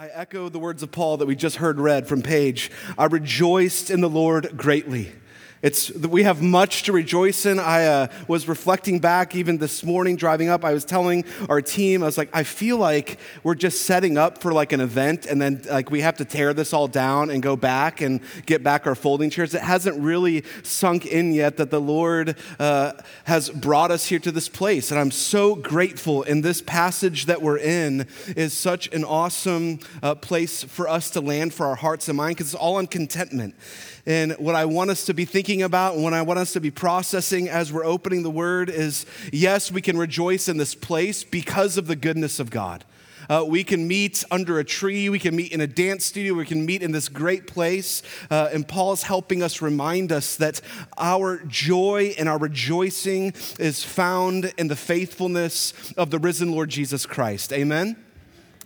I echo the words of Paul that we just heard read from Page. I rejoiced in the Lord greatly. It's, we have much to rejoice in. I uh, was reflecting back even this morning driving up. I was telling our team, I was like, I feel like we're just setting up for like an event and then like we have to tear this all down and go back and get back our folding chairs. It hasn't really sunk in yet that the Lord uh, has brought us here to this place. And I'm so grateful. In this passage that we're in is such an awesome uh, place for us to land for our hearts and mind because it's all on contentment. And what I want us to be thinking about and what I want us to be processing as we're opening the word is yes, we can rejoice in this place because of the goodness of God. Uh, we can meet under a tree. We can meet in a dance studio. We can meet in this great place. Uh, and Paul is helping us remind us that our joy and our rejoicing is found in the faithfulness of the risen Lord Jesus Christ. Amen.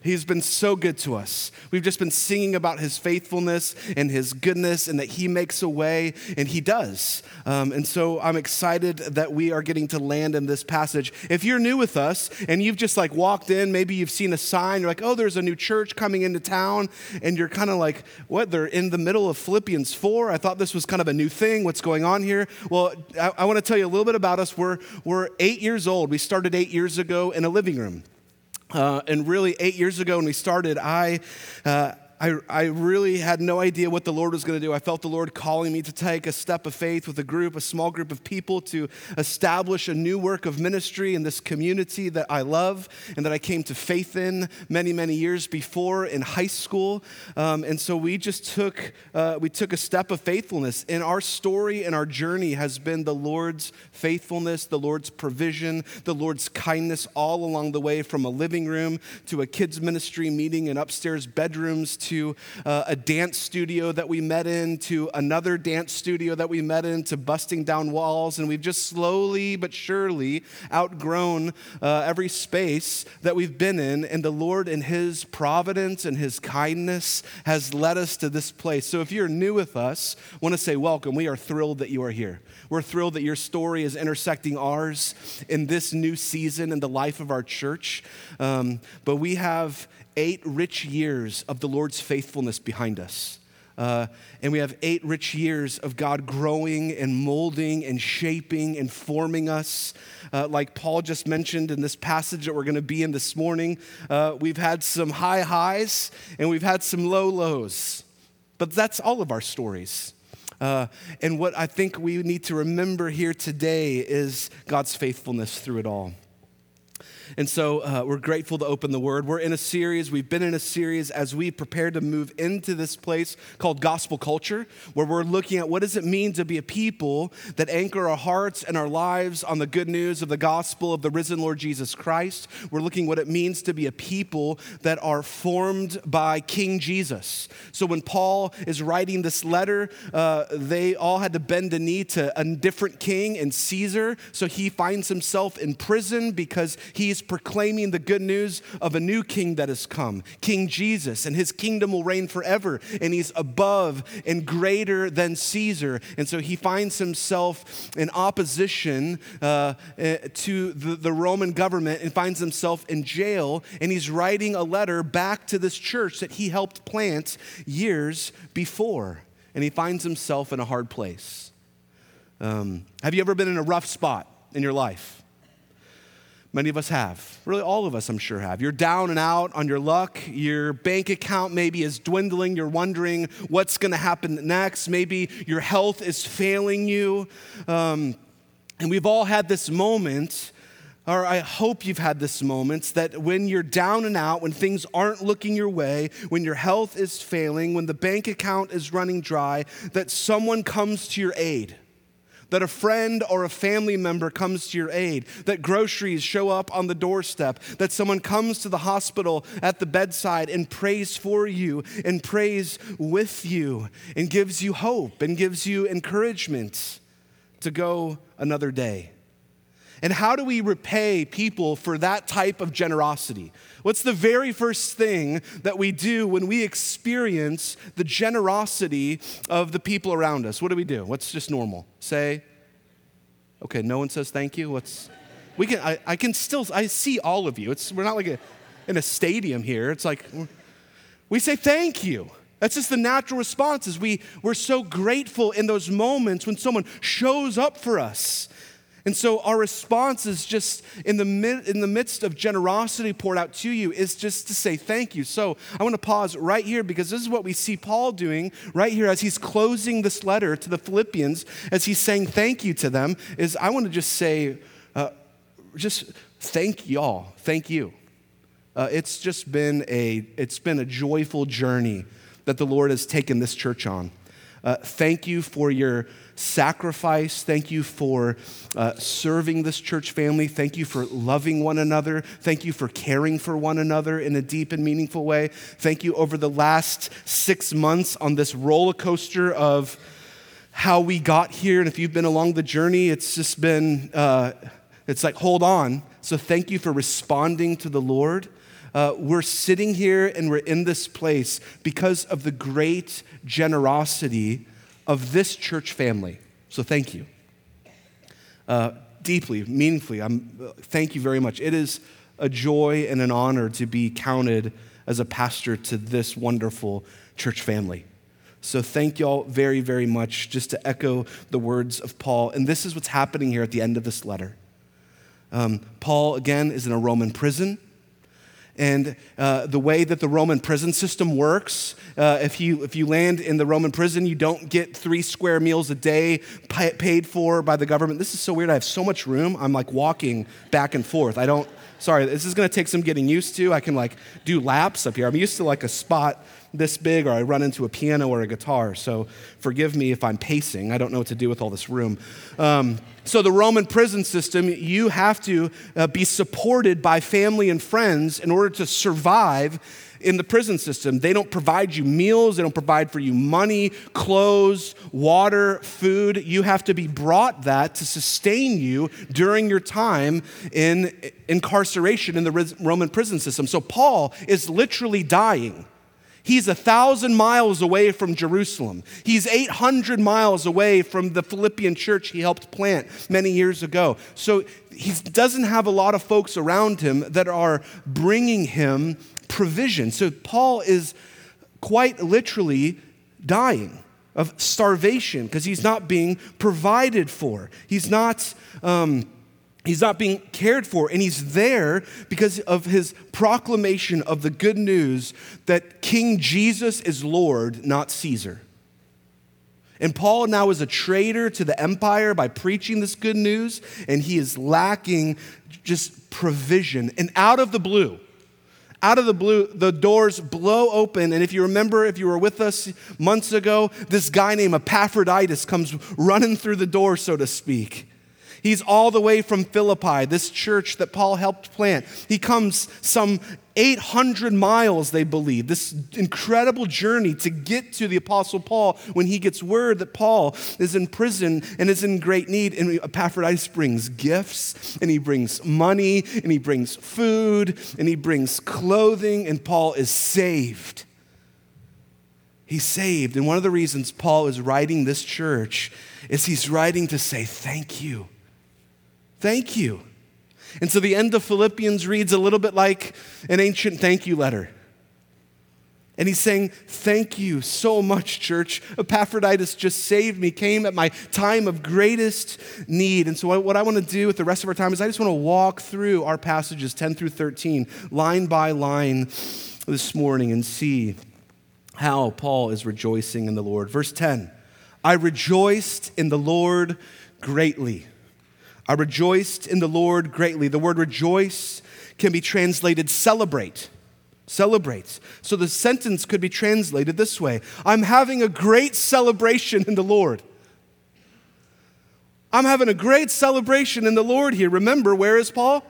He's been so good to us. We've just been singing about his faithfulness and his goodness and that he makes a way, and he does. Um, and so I'm excited that we are getting to land in this passage. If you're new with us and you've just like walked in, maybe you've seen a sign, you're like, oh, there's a new church coming into town, and you're kind of like, what? They're in the middle of Philippians 4. I thought this was kind of a new thing. What's going on here? Well, I, I want to tell you a little bit about us. We're, we're eight years old. We started eight years ago in a living room. Uh, and really, eight years ago when we started, I uh, I, I really had no idea what the Lord was going to do. I felt the Lord calling me to take a step of faith with a group, a small group of people, to establish a new work of ministry in this community that I love and that I came to faith in many, many years before in high school. Um, and so we just took uh, we took a step of faithfulness. And our story and our journey has been the Lord's faithfulness, the Lord's provision, the Lord's kindness all along the way, from a living room to a kids ministry meeting in upstairs bedrooms to uh, a dance studio that we met in, to another dance studio that we met in, to busting down walls. And we've just slowly but surely outgrown uh, every space that we've been in. And the Lord, in His providence and His kindness, has led us to this place. So if you're new with us, I want to say welcome. We are thrilled that you are here. We're thrilled that your story is intersecting ours in this new season in the life of our church. Um, but we have eight rich years of the Lord's faithfulness behind us. Uh, and we have eight rich years of God growing and molding and shaping and forming us. Uh, like Paul just mentioned in this passage that we're going to be in this morning, uh, we've had some high highs and we've had some low lows. But that's all of our stories. Uh, and what I think we need to remember here today is God's faithfulness through it all. And so uh, we're grateful to open the Word. We're in a series, we've been in a series as we prepare to move into this place called gospel culture, where we're looking at what does it mean to be a people that anchor our hearts and our lives on the good news of the gospel of the risen Lord Jesus Christ. We're looking what it means to be a people that are formed by King Jesus. So when Paul is writing this letter, uh, they all had to bend a knee to a different king and Caesar. So he finds himself in prison because he's proclaiming the good news of a new king that has come, King Jesus, and his kingdom will reign forever. And he's above and greater than Caesar. And so he finds himself in opposition uh, eh, to the, the Roman government and finds himself in jail. And he's writing a letter back to this church that he helped plant years before. And he finds himself in a hard place. Um, have you ever been in a rough spot in your life? Many of us have. Really, all of us, I'm sure, have. You're down and out on your luck. Your bank account maybe is dwindling. You're wondering what's going to happen next. Maybe your health is failing you. Um, and we've all had this moment, or I hope you've had this moment, that when you're down and out, when things aren't looking your way, when your health is failing, when the bank account is running dry, that someone comes to your aid that a friend or a family member comes to your aid, that groceries show up on the doorstep, that someone comes to the hospital at the bedside and prays for you and prays with you and gives you hope and gives you encouragement to go another day. And how do we repay people for that type of generosity? What's the very first thing that we do when we experience the generosity of the people around us? What do we do? What's just normal? Say, okay, no one says thank you. What's, we can, I, I can still, I see all of you. It's, we're not like a, in a stadium here. It's like, We say thank you. That's just the natural response is we, we're so grateful in those moments when someone shows up for us. And so our response is just in the, in the midst of generosity poured out to you is just to say thank you. So I want to pause right here because this is what we see Paul doing right here as he's closing this letter to the Philippians, as he's saying thank you to them, is I want to just say, uh, just thank y'all, thank you. Uh, it's just been a, it's been a joyful journey that the Lord has taken this church on. Uh, thank you for your sacrifice. Thank you for uh, serving this church family. Thank you for loving one another. Thank you for caring for one another in a deep and meaningful way. Thank you over the last six months on this roller coaster of how we got here. And if you've been along the journey, it's just been, uh, it's like, hold on. So thank you for responding to the Lord. Uh, we're sitting here and we're in this place because of the great generosity of this church family. So thank you. Uh, deeply, meaningfully, I'm, thank you very much. It is a joy and an honor to be counted as a pastor to this wonderful church family. So thank y'all very, very much. Just to echo the words of Paul, and this is what's happening here at the end of this letter. Um, Paul, again, is in a Roman prison. And uh, the way that the Roman prison system works, uh, if, you, if you land in the Roman prison, you don't get three square meals a day paid for by the government. This is so weird. I have so much room. I'm like walking back and forth. I don't, sorry, this is going to take some getting used to. I can like do laps up here. I'm used to like a spot this big or I run into a piano or a guitar. So forgive me if I'm pacing. I don't know what to do with all this room. Um, so, the Roman prison system, you have to uh, be supported by family and friends in order to survive in the prison system. They don't provide you meals, they don't provide for you money, clothes, water, food. You have to be brought that to sustain you during your time in incarceration in the Roman prison system. So, Paul is literally dying. He's a thousand miles away from Jerusalem. He's 800 miles away from the Philippian church he helped plant many years ago. So he doesn't have a lot of folks around him that are bringing him provision. So Paul is quite literally dying of starvation because he's not being provided for. He's not. Um, He's not being cared for, and he's there because of his proclamation of the good news that King Jesus is Lord, not Caesar. And Paul now is a traitor to the empire by preaching this good news, and he is lacking just provision. And out of the blue, out of the blue, the doors blow open. And if you remember, if you were with us months ago, this guy named Epaphroditus comes running through the door, so to speak. He's all the way from Philippi, this church that Paul helped plant. He comes some 800 miles, they believe, this incredible journey to get to the Apostle Paul when he gets word that Paul is in prison and is in great need. And Epaphroditus brings gifts, and he brings money, and he brings food, and he brings clothing, and Paul is saved. He's saved. And one of the reasons Paul is writing this church is he's writing to say, Thank you. Thank you. And so the end of Philippians reads a little bit like an ancient thank you letter. And he's saying, Thank you so much, church. Epaphroditus just saved me, came at my time of greatest need. And so, what I want to do with the rest of our time is I just want to walk through our passages 10 through 13, line by line this morning, and see how Paul is rejoicing in the Lord. Verse 10 I rejoiced in the Lord greatly. I rejoiced in the Lord greatly. The word rejoice can be translated celebrate. Celebrate. So the sentence could be translated this way I'm having a great celebration in the Lord. I'm having a great celebration in the Lord here. Remember, where is Paul?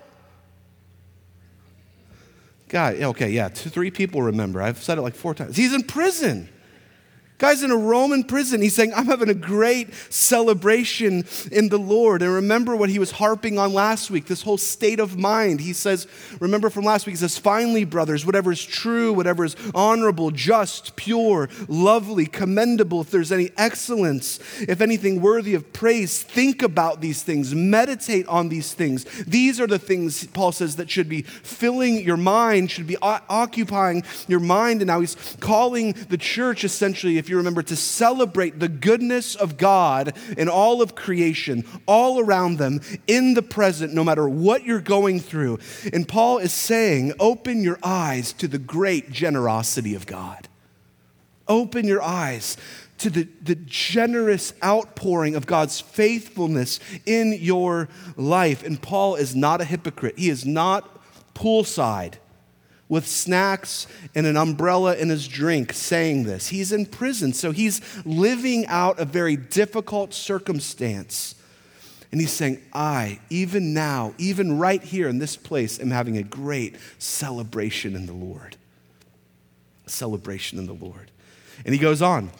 God, okay, yeah, two, three people remember. I've said it like four times. He's in prison. Guy's in a Roman prison. He's saying, I'm having a great celebration in the Lord. And remember what he was harping on last week, this whole state of mind. He says, remember from last week, he says, finally, brothers, whatever is true, whatever is honorable, just, pure, lovely, commendable, if there's any excellence, if anything worthy of praise, think about these things, meditate on these things. These are the things, Paul says, that should be filling your mind, should be occupying your mind. And now he's calling the church essentially if you remember, to celebrate the goodness of God in all of creation, all around them, in the present, no matter what you're going through. And Paul is saying, open your eyes to the great generosity of God. Open your eyes to the, the generous outpouring of God's faithfulness in your life. And Paul is not a hypocrite, he is not poolside with snacks and an umbrella in his drink saying this. He's in prison, so he's living out a very difficult circumstance. And he's saying, I, even now, even right here in this place, am having a great celebration in the Lord. Celebration in the Lord. And he goes on,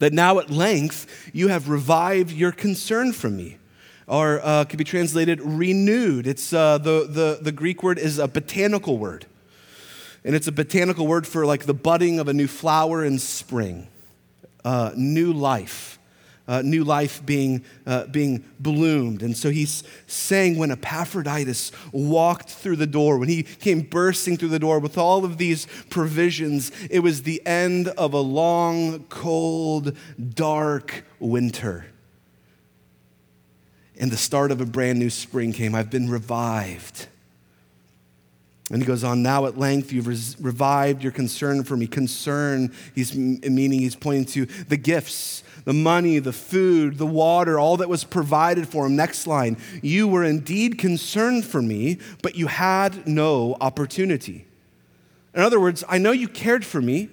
that now at length you have revived your concern for me or uh, could be translated renewed. It's uh, the, the, the Greek word is a botanical word. And it's a botanical word for like the budding of a new flower in spring, uh, new life. Uh, new life being, uh, being bloomed. And so he's saying when Epaphroditus walked through the door, when he came bursting through the door with all of these provisions, it was the end of a long, cold, dark winter. And the start of a brand new spring came. I've been revived. And he goes on, now at length you've res- revived your concern for me. Concern, he's meaning he's pointing to the gifts, the money, the food, the water, all that was provided for him. Next line, you were indeed concerned for me, but you had no opportunity. In other words, I know you cared for me.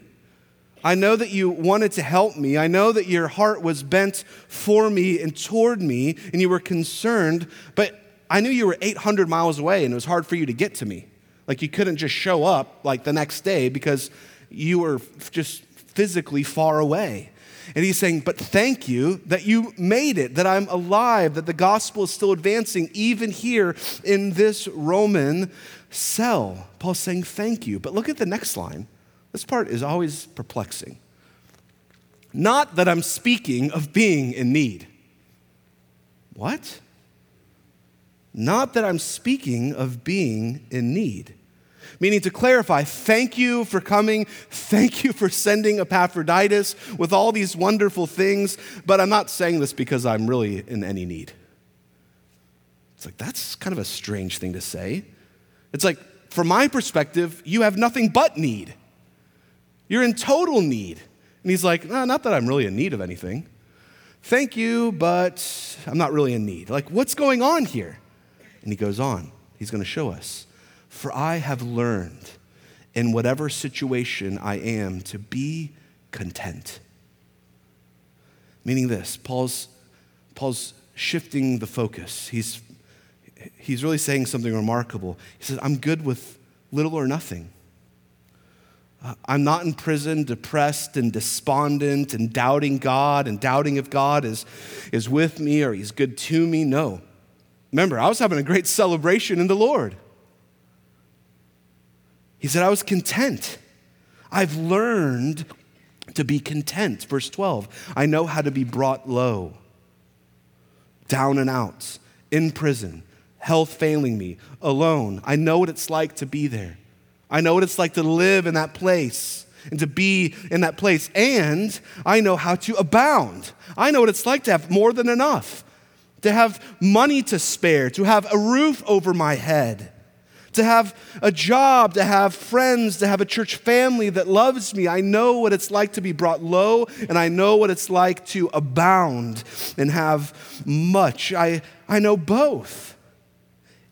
I know that you wanted to help me. I know that your heart was bent for me and toward me, and you were concerned, but I knew you were 800 miles away and it was hard for you to get to me. Like you couldn't just show up like the next day because you were just physically far away. And he's saying, But thank you that you made it, that I'm alive, that the gospel is still advancing, even here in this Roman cell. Paul's saying, Thank you. But look at the next line. This part is always perplexing. Not that I'm speaking of being in need. What? Not that I'm speaking of being in need meaning to clarify, thank you for coming. Thank you for sending Epaphroditus with all these wonderful things. But I'm not saying this because I'm really in any need. It's like, that's kind of a strange thing to say. It's like, from my perspective, you have nothing but need. You're in total need. And he's like, no, not that I'm really in need of anything. Thank you, but I'm not really in need. Like, what's going on here? And he goes on. He's going to show us. For I have learned in whatever situation I am to be content. Meaning this, Paul's, Paul's shifting the focus. He's, he's really saying something remarkable. He says, I'm good with little or nothing. Uh, I'm not in prison, depressed and despondent and doubting God and doubting if God is, is with me or he's good to me. No. Remember, I was having a great celebration in the Lord. He said, I was content. I've learned to be content. Verse 12, I know how to be brought low, down and out, in prison, health failing me, alone. I know what it's like to be there. I know what it's like to live in that place and to be in that place. And I know how to abound. I know what it's like to have more than enough, to have money to spare, to have a roof over my head to have a job, to have friends, to have a church family that loves me. I know what it's like to be brought low, and I know what it's like to abound and have much. I, I know both.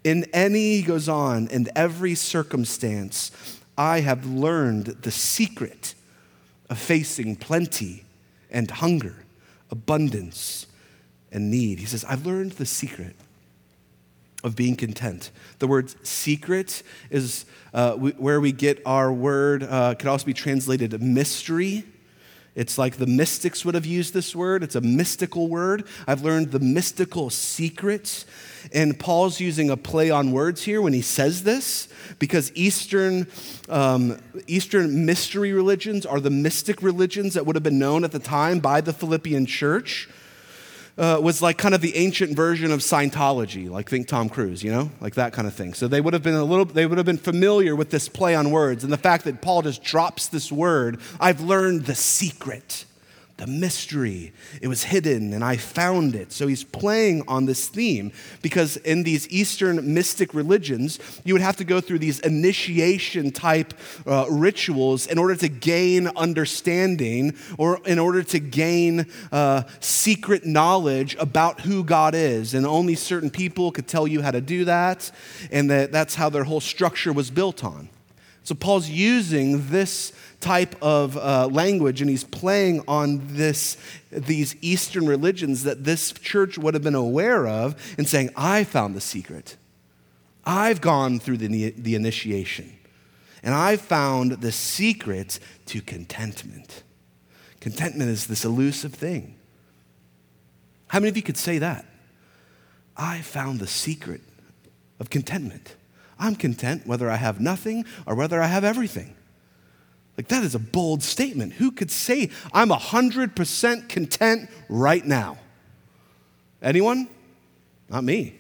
In any, he goes on, in every circumstance, I have learned the secret of facing plenty and hunger, abundance and need. He says, I've learned the secret of being content. The word secret is uh, we, where we get our word, uh, could also be translated mystery. It's like the mystics would have used this word. It's a mystical word. I've learned the mystical secrets. And Paul's using a play on words here when he says this because Eastern, um, Eastern mystery religions are the mystic religions that would have been known at the time by the Philippian church uh, was like kind of the ancient version of Scientology, like think Tom Cruise, you know, like that kind of thing. So they would have been a little, they would have been familiar with this play on words and the fact that Paul just drops this word. I've learned the secret the mystery. It was hidden and I found it. So he's playing on this theme because in these Eastern mystic religions, you would have to go through these initiation type uh, rituals in order to gain understanding or in order to gain uh, secret knowledge about who God is. And only certain people could tell you how to do that. And that, that's how their whole structure was built on. So Paul's using this type of uh, language and he's playing on this, these Eastern religions that this church would have been aware of and saying, I found the secret. I've gone through the, the initiation and I've found the secret to contentment. Contentment is this elusive thing. How many of you could say that? I found the secret of contentment. I'm content whether I have nothing or whether I have everything. Like, that is a bold statement. Who could say, I'm 100% content right now? Anyone? Not me.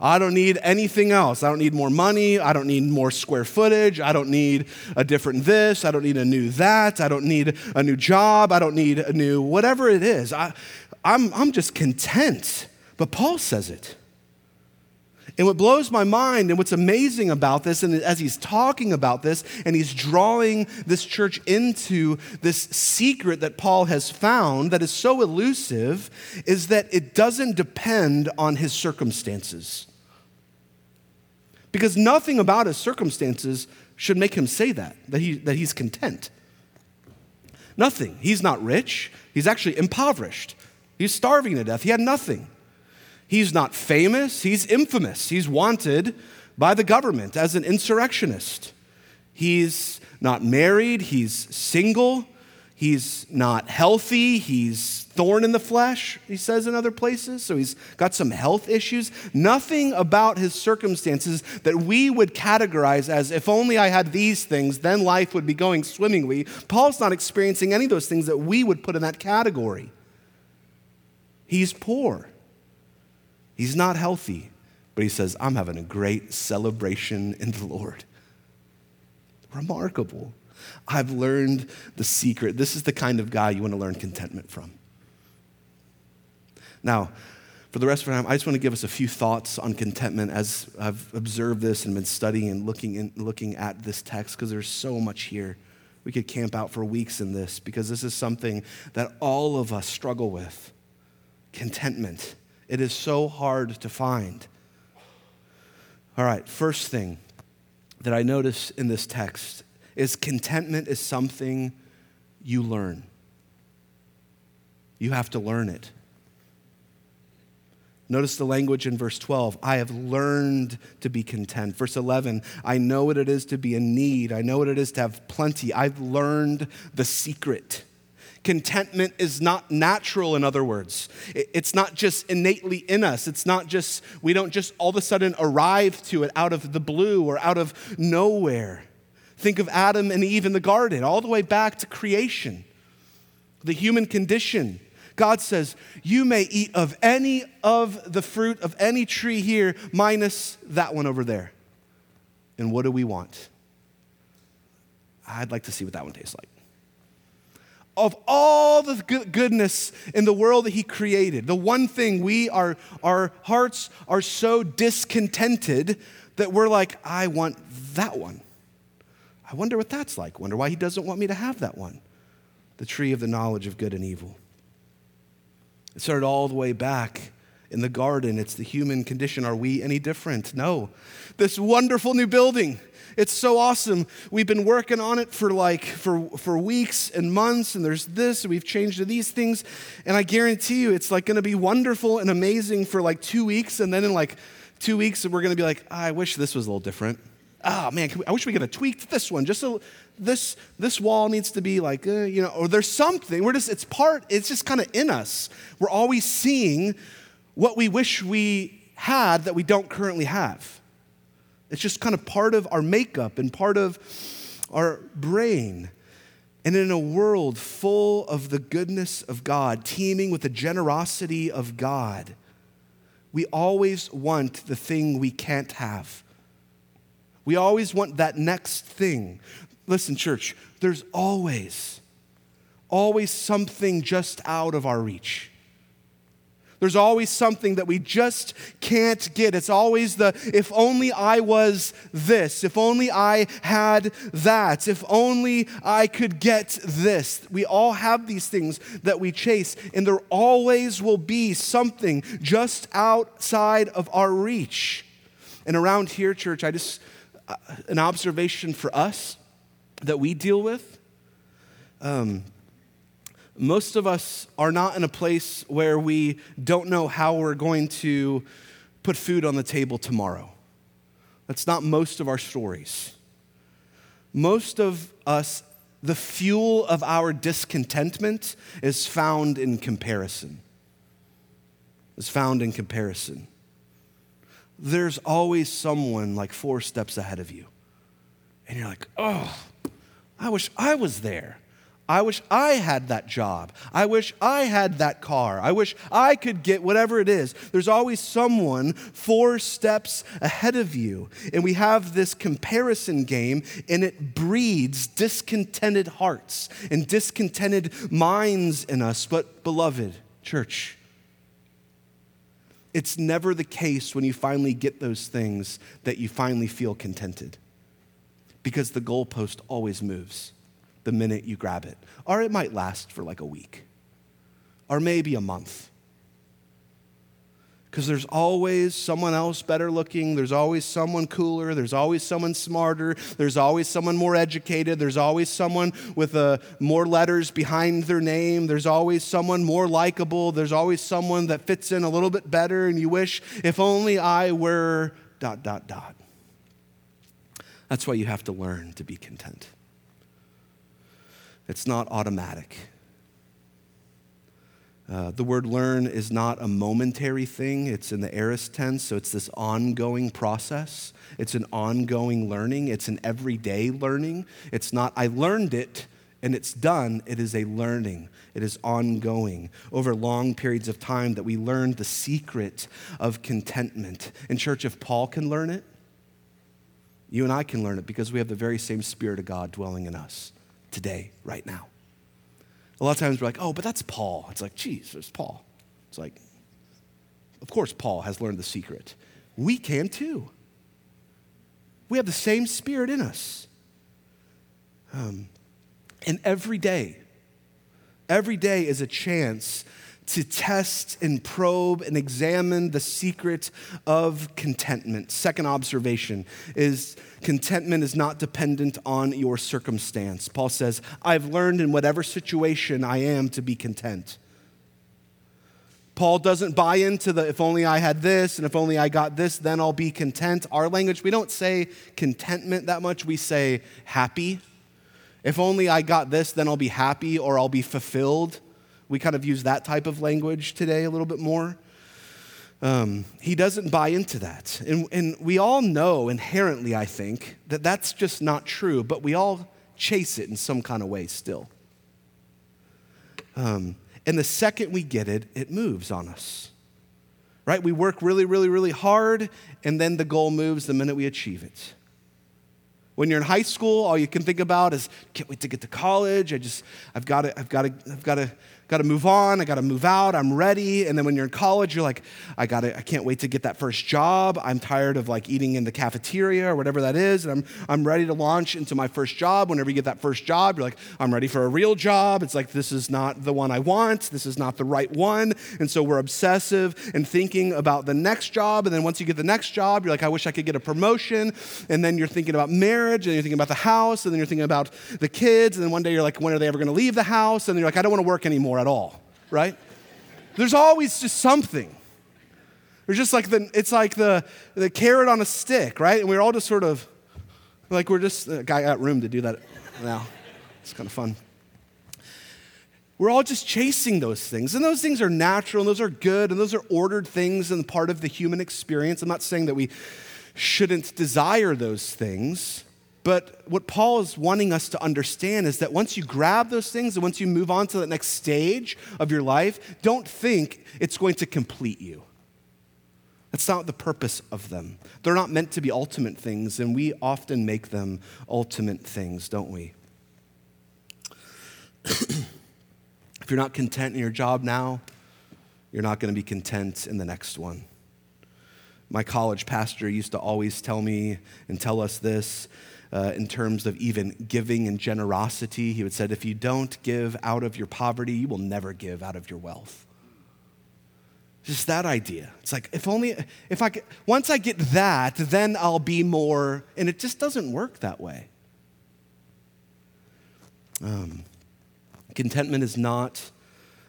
I don't need anything else. I don't need more money. I don't need more square footage. I don't need a different this. I don't need a new that. I don't need a new job. I don't need a new whatever it is. I, I'm, I'm just content. But Paul says it. And what blows my mind and what's amazing about this, and as he's talking about this and he's drawing this church into this secret that Paul has found that is so elusive, is that it doesn't depend on his circumstances. Because nothing about his circumstances should make him say that, that, he, that he's content. Nothing. He's not rich, he's actually impoverished. He's starving to death, he had nothing. He's not famous, he's infamous. He's wanted by the government as an insurrectionist. He's not married, he's single, he's not healthy, he's thorn in the flesh, he says in other places. So he's got some health issues. Nothing about his circumstances that we would categorize as if only I had these things, then life would be going swimmingly. Paul's not experiencing any of those things that we would put in that category. He's poor. He's not healthy, but he says, I'm having a great celebration in the Lord. Remarkable. I've learned the secret. This is the kind of guy you want to learn contentment from. Now, for the rest of our time, I just want to give us a few thoughts on contentment as I've observed this and been studying and looking, in, looking at this text because there's so much here. We could camp out for weeks in this because this is something that all of us struggle with contentment. It is so hard to find. All right, first thing that I notice in this text is contentment is something you learn. You have to learn it. Notice the language in verse 12. I have learned to be content. Verse 11, I know what it is to be in need. I know what it is to have plenty. I've learned the secret. Contentment is not natural, in other words. It's not just innately in us. It's not just, we don't just all of a sudden arrive to it out of the blue or out of nowhere. Think of Adam and Eve in the garden, all the way back to creation, the human condition. God says, You may eat of any of the fruit of any tree here, minus that one over there. And what do we want? I'd like to see what that one tastes like of all the goodness in the world that he created, the one thing we are, our hearts are so discontented that we're like, I want that one. I wonder what that's like. Wonder why he doesn't want me to have that one. The tree of the knowledge of good and evil. It started all the way back in the garden. It's the human condition. Are we any different? No. This wonderful new building it's so awesome. We've been working on it for like for, for weeks and months, and there's this, and we've changed to these things. And I guarantee you it's like gonna be wonderful and amazing for like two weeks, and then in like two weeks, we're gonna be like, I wish this was a little different. oh man, we, I wish we could have tweaked this one. Just so this, this wall needs to be like, uh, you know, or there's something. We're just, it's part, it's just kind of in us. We're always seeing what we wish we had that we don't currently have. It's just kind of part of our makeup and part of our brain. And in a world full of the goodness of God, teeming with the generosity of God, we always want the thing we can't have. We always want that next thing. Listen, church, there's always, always something just out of our reach. There's always something that we just can't get. It's always the, if only I was this, if only I had that, if only I could get this. We all have these things that we chase, and there always will be something just outside of our reach. And around here, church, I just, uh, an observation for us that we deal with. Um, most of us are not in a place where we don't know how we're going to put food on the table tomorrow. That's not most of our stories. Most of us, the fuel of our discontentment is found in comparison. Is found in comparison. There's always someone like four steps ahead of you. And you're like, oh, I wish I was there. I wish I had that job. I wish I had that car. I wish I could get whatever it is. There's always someone four steps ahead of you. And we have this comparison game, and it breeds discontented hearts and discontented minds in us. But, beloved, church, it's never the case when you finally get those things that you finally feel contented because the goalpost always moves the minute you grab it. Or it might last for like a week, or maybe a month. Because there's always someone else better looking, there's always someone cooler, there's always someone smarter, there's always someone more educated, there's always someone with uh, more letters behind their name, there's always someone more likable, there's always someone that fits in a little bit better, and you wish, if only I were dot, dot, dot. That's why you have to learn to be content. It's not automatic. Uh, the word learn is not a momentary thing. It's in the aorist tense, so it's this ongoing process. It's an ongoing learning. It's an everyday learning. It's not, I learned it and it's done. It is a learning. It is ongoing over long periods of time that we learn the secret of contentment. In church, if Paul can learn it, you and I can learn it because we have the very same Spirit of God dwelling in us today, right now. A lot of times we're like, oh, but that's Paul. It's like, geez, there's Paul. It's like, of course, Paul has learned the secret. We can too. We have the same spirit in us. Um, and every day, every day is a chance to test and probe and examine the secret of contentment. Second observation is contentment is not dependent on your circumstance. Paul says, I've learned in whatever situation I am to be content. Paul doesn't buy into the if only I had this and if only I got this, then I'll be content. Our language, we don't say contentment that much, we say happy. If only I got this, then I'll be happy or I'll be fulfilled. We kind of use that type of language today a little bit more. Um, he doesn't buy into that. And, and we all know inherently, I think, that that's just not true, but we all chase it in some kind of way still. Um, and the second we get it, it moves on us. Right? We work really, really, really hard, and then the goal moves the minute we achieve it. When you're in high school, all you can think about is, can't wait to get to college. I just, I've got to, I've got to, I've got to got to move on, I got to move out, I'm ready. And then when you're in college, you're like, I got to, I can't wait to get that first job. I'm tired of like eating in the cafeteria or whatever that is. And I'm, I'm ready to launch into my first job. Whenever you get that first job, you're like, I'm ready for a real job. It's like, this is not the one I want. This is not the right one. And so we're obsessive and thinking about the next job. And then once you get the next job, you're like, I wish I could get a promotion. And then you're thinking about marriage and you're thinking about the house. And then you're thinking about the kids. And then one day you're like, when are they ever going to leave the house? And then you're like, I don't want to work anymore anymore at all, right? There's always just something. There's just like the, it's like the, the carrot on a stick, right? And we're all just sort of, Like we're just, a guy got room to do that now. It's kind of fun. We're all just chasing those things. And those things are natural and those are good and those are ordered things and part of the human experience. I'm not saying that we shouldn't desire those things. But what Paul is wanting us to understand is that once you grab those things and once you move on to the next stage of your life, don't think it's going to complete you. That's not the purpose of them. They're not meant to be ultimate things, and we often make them ultimate things, don't we? if you're not content in your job now, you're not going to be content in the next one. My college pastor used to always tell me and tell us this uh, in terms of even giving and generosity. He would say, if you don't give out of your poverty, you will never give out of your wealth. Just that idea. It's like, if only, if I get, once I get that, then I'll be more, and it just doesn't work that way. Um, contentment is not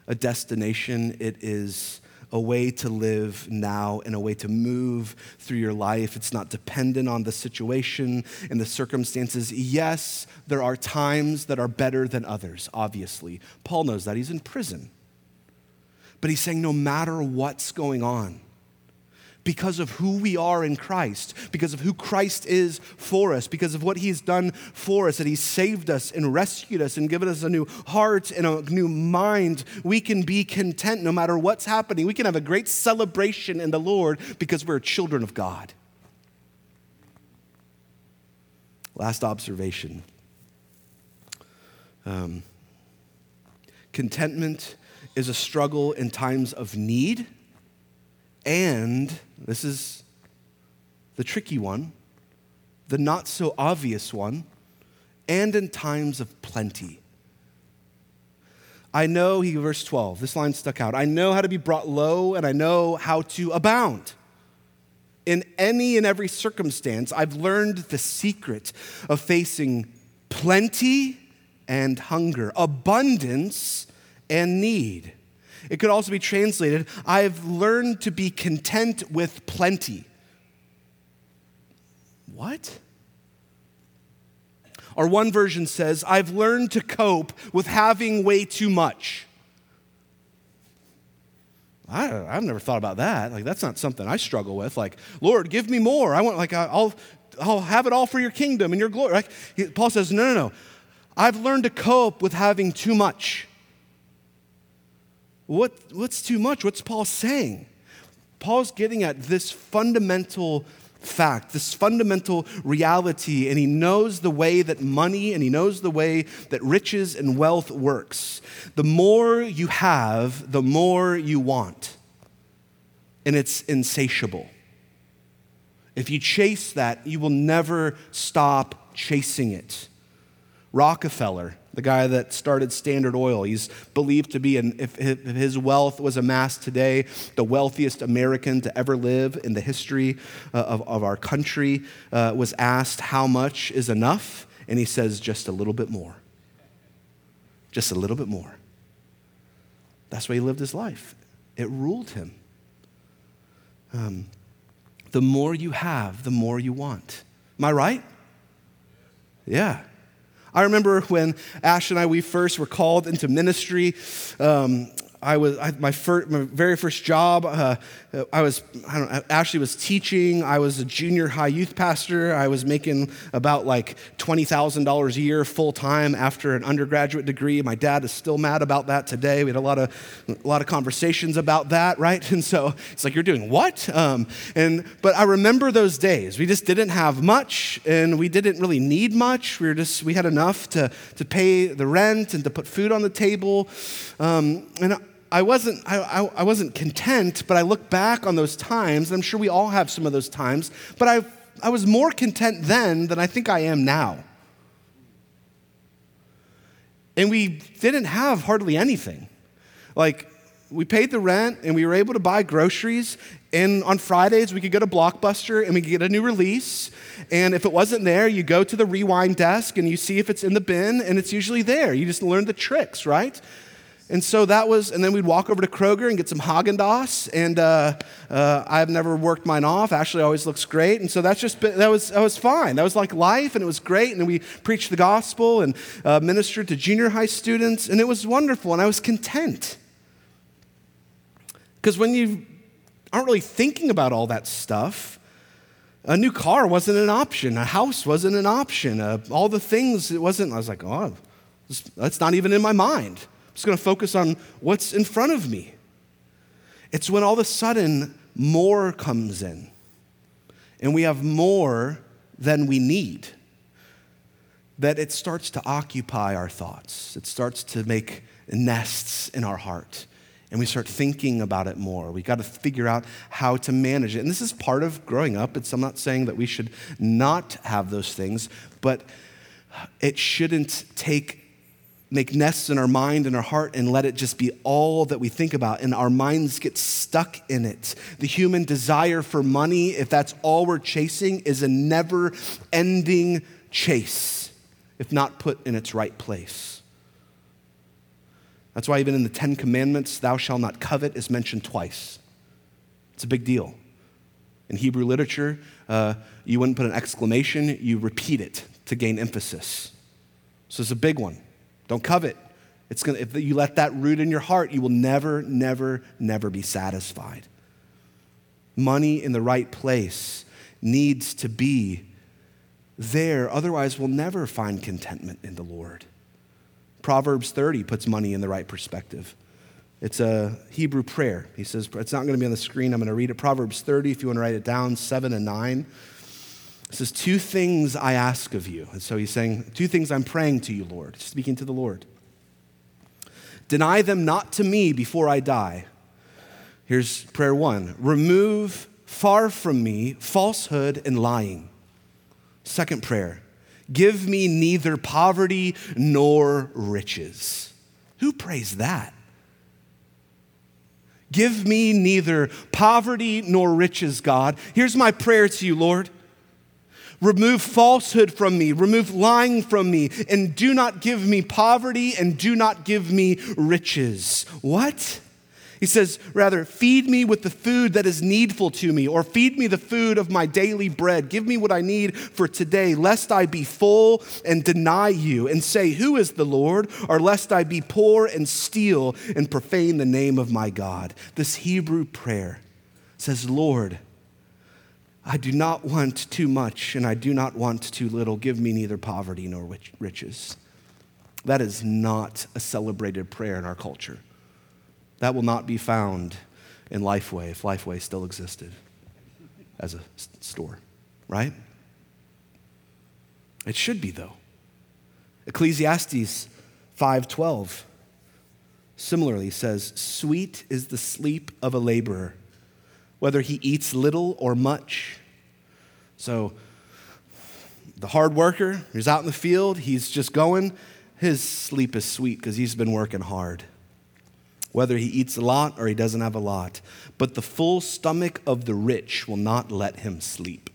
a destination, it is a way to live now and a way to move through your life. It's not dependent on the situation and the circumstances. Yes, there are times that are better than others, obviously. Paul knows that. He's in prison. But he's saying no matter what's going on, because of who we are in Christ, because of who Christ is for us, because of what He's done for us, that He's saved us and rescued us and given us a new heart and a new mind, we can be content no matter what's happening. We can have a great celebration in the Lord because we're children of God. Last observation um, contentment is a struggle in times of need and this is the tricky one, the not so obvious one, and in times of plenty. I know, he, verse 12, this line stuck out. I know how to be brought low, and I know how to abound. In any and every circumstance, I've learned the secret of facing plenty and hunger, abundance and need. It could also be translated, I've learned to be content with plenty. What? Or one version says, I've learned to cope with having way too much. I, have never thought about that. Like, that's not something I struggle with. Like, Lord, give me more. I want, like, I'll, I'll have it all for your kingdom and your glory. Like, Paul says, no, no, no. I've learned to cope with having too much. What, what's too much? What's Paul saying? Paul's getting at this fundamental fact, this fundamental reality, and he knows the way that money and he knows the way that riches and wealth works. The more you have, the more you want, and it's insatiable. If you chase that, you will never stop chasing it. Rockefeller, the guy that started Standard Oil. He's believed to be, an, if his wealth was amassed today, the wealthiest American to ever live in the history uh, of, of our country, uh, was asked how much is enough, and he says just a little bit more. Just a little bit more. That's why he lived his life. It ruled him. Um, the more you have, the more you want. Am I right? Yeah. I remember when Ash and I, we first were called into ministry. Um, I was I, my, first, my very first job. Uh, I was I don't know, Ashley was teaching. I was a junior high youth pastor. I was making about like twenty thousand dollars a year full time after an undergraduate degree. My dad is still mad about that today. We had a lot of a lot of conversations about that, right? And so it's like you're doing what? Um, and but I remember those days. We just didn't have much, and we didn't really need much. We were just we had enough to to pay the rent and to put food on the table, um, and. I wasn't, I, I, I, wasn't content, but I look back on those times, and I'm sure we all have some of those times, but I, I was more content then than I think I am now. And we didn't have hardly anything. Like, we paid the rent and we were able to buy groceries. And on Fridays, we could go to Blockbuster and we could get a new release. And if it wasn't there, you go to the rewind desk and you see if it's in the bin, and it's usually there. You just learn the tricks, right? And so that was, and then we'd walk over to Kroger and get some Haagen Dazs. And uh, uh, I've never worked mine off. Ashley always looks great, and so that's just that was that was fine. That was like life, and it was great. And we preached the gospel and uh, ministered to junior high students, and it was wonderful. And I was content because when you aren't really thinking about all that stuff, a new car wasn't an option. A house wasn't an option. Uh, all the things, it wasn't. I was like, oh, that's not even in my mind. Just going to focus on what's in front of me. It's when all of a sudden more comes in and we have more than we need that it starts to occupy our thoughts. It starts to make nests in our heart and we start thinking about it more. We got to figure out how to manage it. And this is part of growing up. It's, I'm not saying that we should not have those things, but it shouldn't take make nests in our mind and our heart and let it just be all that we think about and our minds get stuck in it the human desire for money if that's all we're chasing is a never ending chase if not put in its right place that's why, even in the Ten Commandments, thou shalt not covet is mentioned twice. It's a big deal. In Hebrew literature, uh, you wouldn't put an exclamation, you repeat it to gain emphasis. So it's a big one. Don't covet. It's gonna, if you let that root in your heart, you will never, never, never be satisfied. Money in the right place needs to be there, otherwise, we'll never find contentment in the Lord. Proverbs 30 puts money in the right perspective. It's a Hebrew prayer. He says, it's not going to be on the screen. I'm going to read it. Proverbs 30, if you want to write it down, 7 and 9. It says, Two things I ask of you. And so he's saying, Two things I'm praying to you, Lord, speaking to the Lord. Deny them not to me before I die. Here's prayer one remove far from me falsehood and lying. Second prayer, Give me neither poverty nor riches. Who prays that? Give me neither poverty nor riches, God. Here's my prayer to you, Lord. Remove falsehood from me, remove lying from me, and do not give me poverty and do not give me riches. What? He says, rather, feed me with the food that is needful to me, or feed me the food of my daily bread. Give me what I need for today, lest I be full and deny you and say, Who is the Lord? Or lest I be poor and steal and profane the name of my God. This Hebrew prayer says, Lord, I do not want too much and I do not want too little. Give me neither poverty nor riches. That is not a celebrated prayer in our culture. That will not be found in Lifeway if Lifeway still existed as a store, right? It should be though. Ecclesiastes 5:12 similarly says, "Sweet is the sleep of a laborer, whether he eats little or much." So the hard worker, he's out in the field, he's just going, his sleep is sweet because he's been working hard whether he eats a lot or he doesn't have a lot. But the full stomach of the rich will not let him sleep.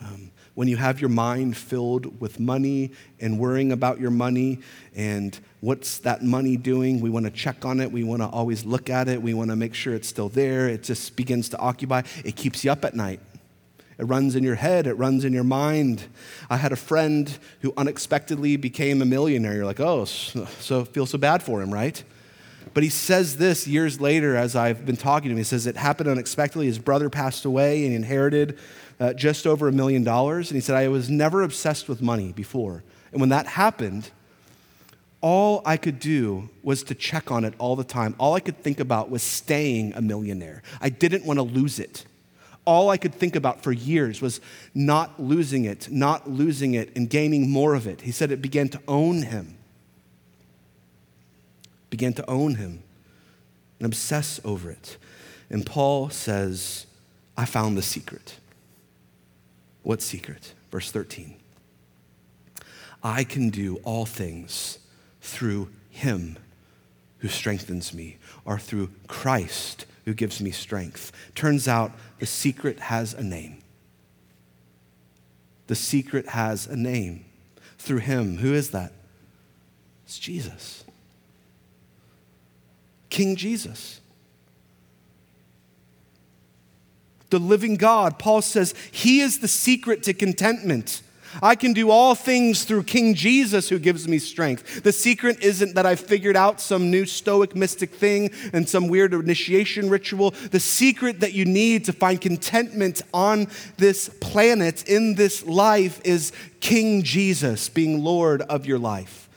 Um, when you have your mind filled with money and worrying about your money and what's that money doing, we want to check on it. We want to always look at it. We want to make sure it's still there. It just begins to occupy. It keeps you up at night. It runs in your head, it runs in your mind. I had a friend who unexpectedly became a millionaire. You're like, oh, so feel so bad for him, right? But he says this years later as I've been talking to him. He says it happened unexpectedly. His brother passed away and he inherited uh, just over a million dollars. And he said, I was never obsessed with money before. And when that happened, all I could do was to check on it all the time. All I could think about was staying a millionaire. I didn't want to lose it all I could think about for years was not losing it, not losing it, and gaining more of it. He said it began to own him. Began to own him and obsess over it. And Paul says, I found the secret. What secret? Verse 13. I can do all things through him who strengthens me, or through Christ who gives me strength. Turns out the secret has a name. The secret has a name through him. Who is that? It's Jesus. King Jesus. The living God, Paul says, He is the secret to contentment. I can do all things through King Jesus who gives me strength. The secret isn't that I've figured out some new stoic mystic thing and some weird initiation ritual. The secret that you need to find contentment on this planet, in this life, is King Jesus being Lord of your life.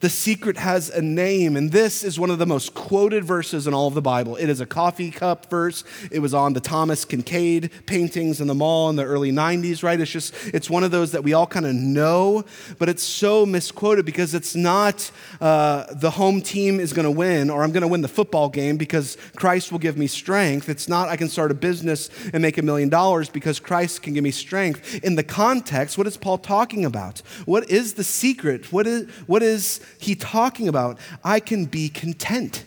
The secret has a name, and this is one of the most quoted verses in all of the Bible. It is a coffee cup verse. It was on the Thomas Kinkade paintings in the mall in the early 90s, right? It's just, it's one of those that we all kind of know, but it's so misquoted because it's not uh, the home team is going to win or I'm going to win the football game because Christ will give me strength. It's not I can start a business and make a million dollars because Christ can give me strength. In the context, what is Paul talking about? What is the secret? What is, what is he talking about? I can be content.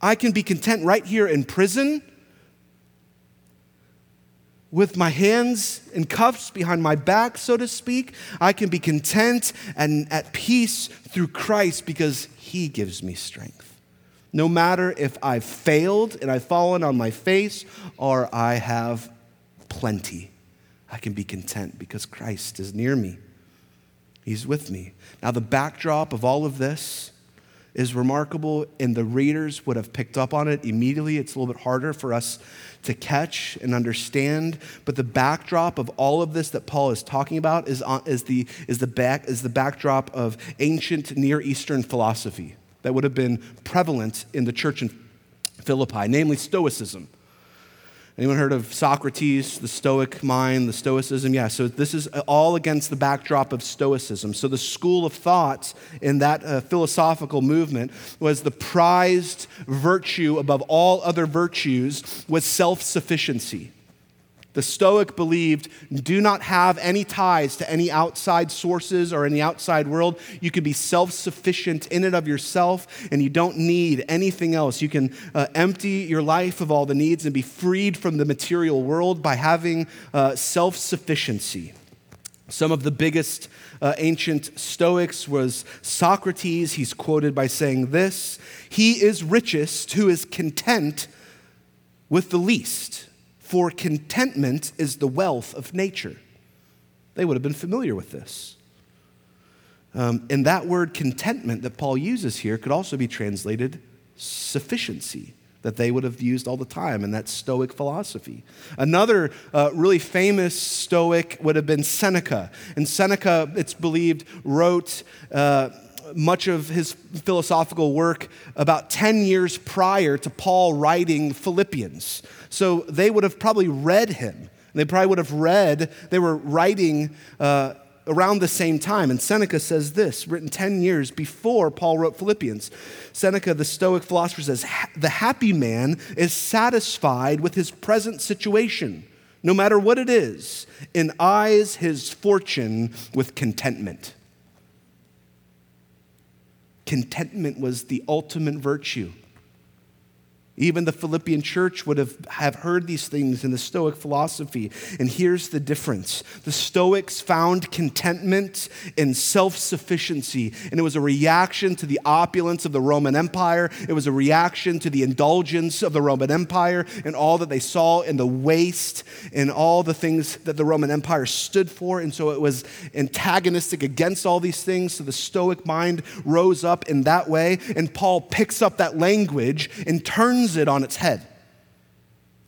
I can be content right here in prison with my hands in cuffs behind my back, so to speak. I can be content and at peace through Christ because he gives me strength. No matter if I've failed and I've fallen on my face or I have plenty, I can be content because Christ is near me. He's with me. Now, the backdrop of all of this is remarkable, and the readers would have picked up on it immediately. It's a little bit harder for us to catch and understand. But the backdrop of all of this that Paul is talking about is, is, the, is, the, back, is the backdrop of ancient Near Eastern philosophy that would have been prevalent in the church in Philippi, namely Stoicism. Anyone heard of Socrates, the Stoic mind, the Stoicism? Yeah, so this is all against the backdrop of Stoicism. So the school of thought in that uh, philosophical movement was the prized virtue above all other virtues was self sufficiency. The Stoic believed do not have any ties to any outside sources or any outside world. You can be self sufficient in and of yourself, and you don't need anything else. You can uh, empty your life of all the needs and be freed from the material world by having uh, self sufficiency. Some of the biggest uh, ancient Stoics was Socrates. He's quoted by saying this He is richest who is content with the least for contentment is the wealth of nature. They would have been familiar with this. Um, and that word contentment that Paul uses here could also be translated sufficiency, that they would have used all the time in that Stoic philosophy. Another uh, really famous Stoic would have been Seneca. And Seneca, it's believed, wrote. Uh, much of his philosophical work about 10 years prior to Paul writing Philippians. So they would have probably read him. They probably would have read, they were writing uh, around the same time. And Seneca says this, written 10 years before Paul wrote Philippians. Seneca, the Stoic philosopher, says, The happy man is satisfied with his present situation, no matter what it is, and eyes his fortune with contentment. Contentment was the ultimate virtue. Even the Philippian church would have, have heard these things in the Stoic philosophy. And here's the difference the Stoics found contentment in self sufficiency, and it was a reaction to the opulence of the Roman Empire. It was a reaction to the indulgence of the Roman Empire and all that they saw in the waste and all the things that the Roman Empire stood for. And so it was antagonistic against all these things. So the Stoic mind rose up in that way. And Paul picks up that language and turns turns it on its head.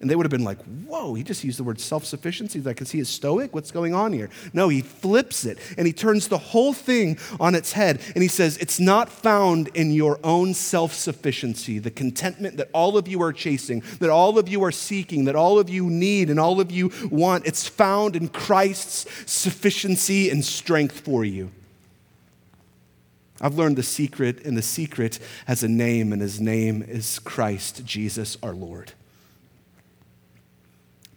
And they would have been like, whoa, he just used the word self sufficiency. I can see a stoic. What's going on here? No, he flips it and he turns the whole thing on its head. And he says, it's not found in your own self sufficiency, the contentment that all of you are chasing, that all of you are seeking, that all of you need and all of you want. It's found in Christ's sufficiency and strength for you. I've learned the secret, and the secret has a name, and his name is Christ Jesus our Lord.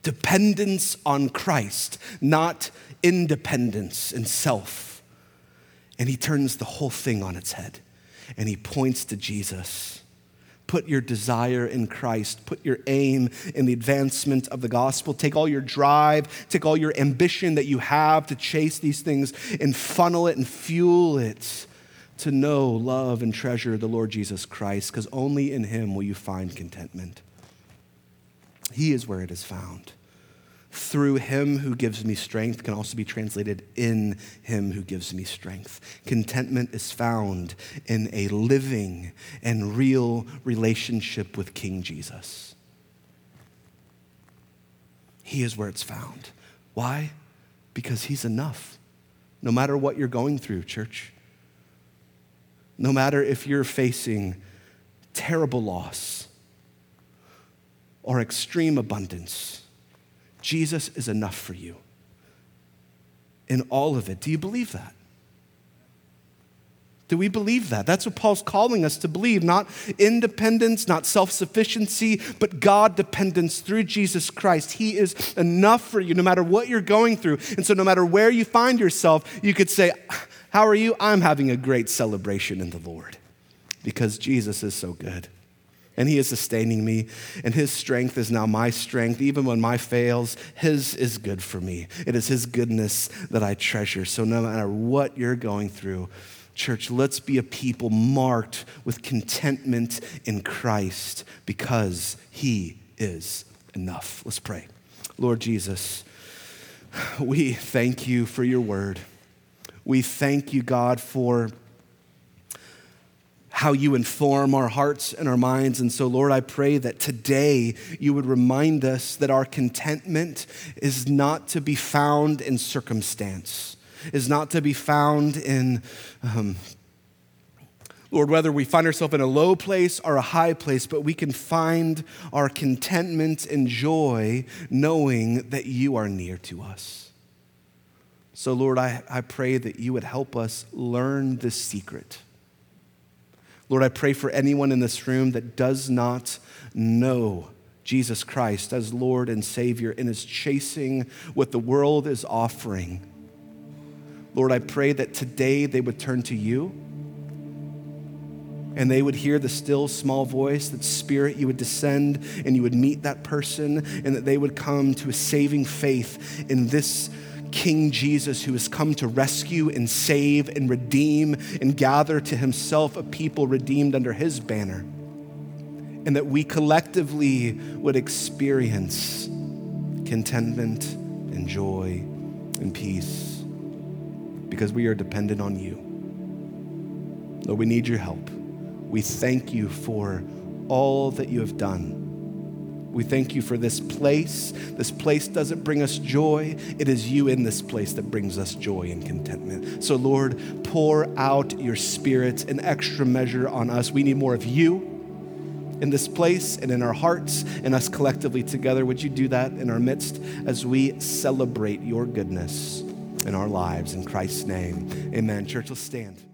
Dependence on Christ, not independence and self. And he turns the whole thing on its head, and he points to Jesus. Put your desire in Christ. Put your aim in the advancement of the gospel. Take all your drive, take all your ambition that you have to chase these things and funnel it and fuel it to know, love, and treasure the Lord Jesus Christ, because only in him will you find contentment. He is where it is found. Through him who gives me strength can also be translated in him who gives me strength. Contentment is found in a living and real relationship with King Jesus. He is where it's found. Why? Because he's enough. No matter what you're going through, church. No matter if you're facing terrible loss or extreme abundance, Jesus is enough for you. In all of it. Do you believe that? Do we believe that? That's what Paul's calling us to believe not independence, not self sufficiency, but God dependence through Jesus Christ. He is enough for you no matter what you're going through. And so, no matter where you find yourself, you could say, How are you? I'm having a great celebration in the Lord because Jesus is so good. And he is sustaining me, and his strength is now my strength. Even when my fails, his is good for me. It is his goodness that I treasure. So, no matter what you're going through, Church, let's be a people marked with contentment in Christ because He is enough. Let's pray. Lord Jesus, we thank you for your word. We thank you, God, for how you inform our hearts and our minds. And so, Lord, I pray that today you would remind us that our contentment is not to be found in circumstance is not to be found in, um, Lord, whether we find ourselves in a low place or a high place, but we can find our contentment and joy knowing that you are near to us. So, Lord, I, I pray that you would help us learn this secret. Lord, I pray for anyone in this room that does not know Jesus Christ as Lord and Savior and is chasing what the world is offering. Lord, I pray that today they would turn to you and they would hear the still small voice, that Spirit, you would descend and you would meet that person, and that they would come to a saving faith in this King Jesus who has come to rescue and save and redeem and gather to himself a people redeemed under his banner. And that we collectively would experience contentment and joy and peace because we are dependent on you. Lord, we need your help. We thank you for all that you have done. We thank you for this place. This place doesn't bring us joy. It is you in this place that brings us joy and contentment. So, Lord, pour out your spirit in extra measure on us. We need more of you in this place and in our hearts and us collectively together. Would you do that in our midst as we celebrate your goodness? in our lives. In Christ's name, amen. Church, let's stand.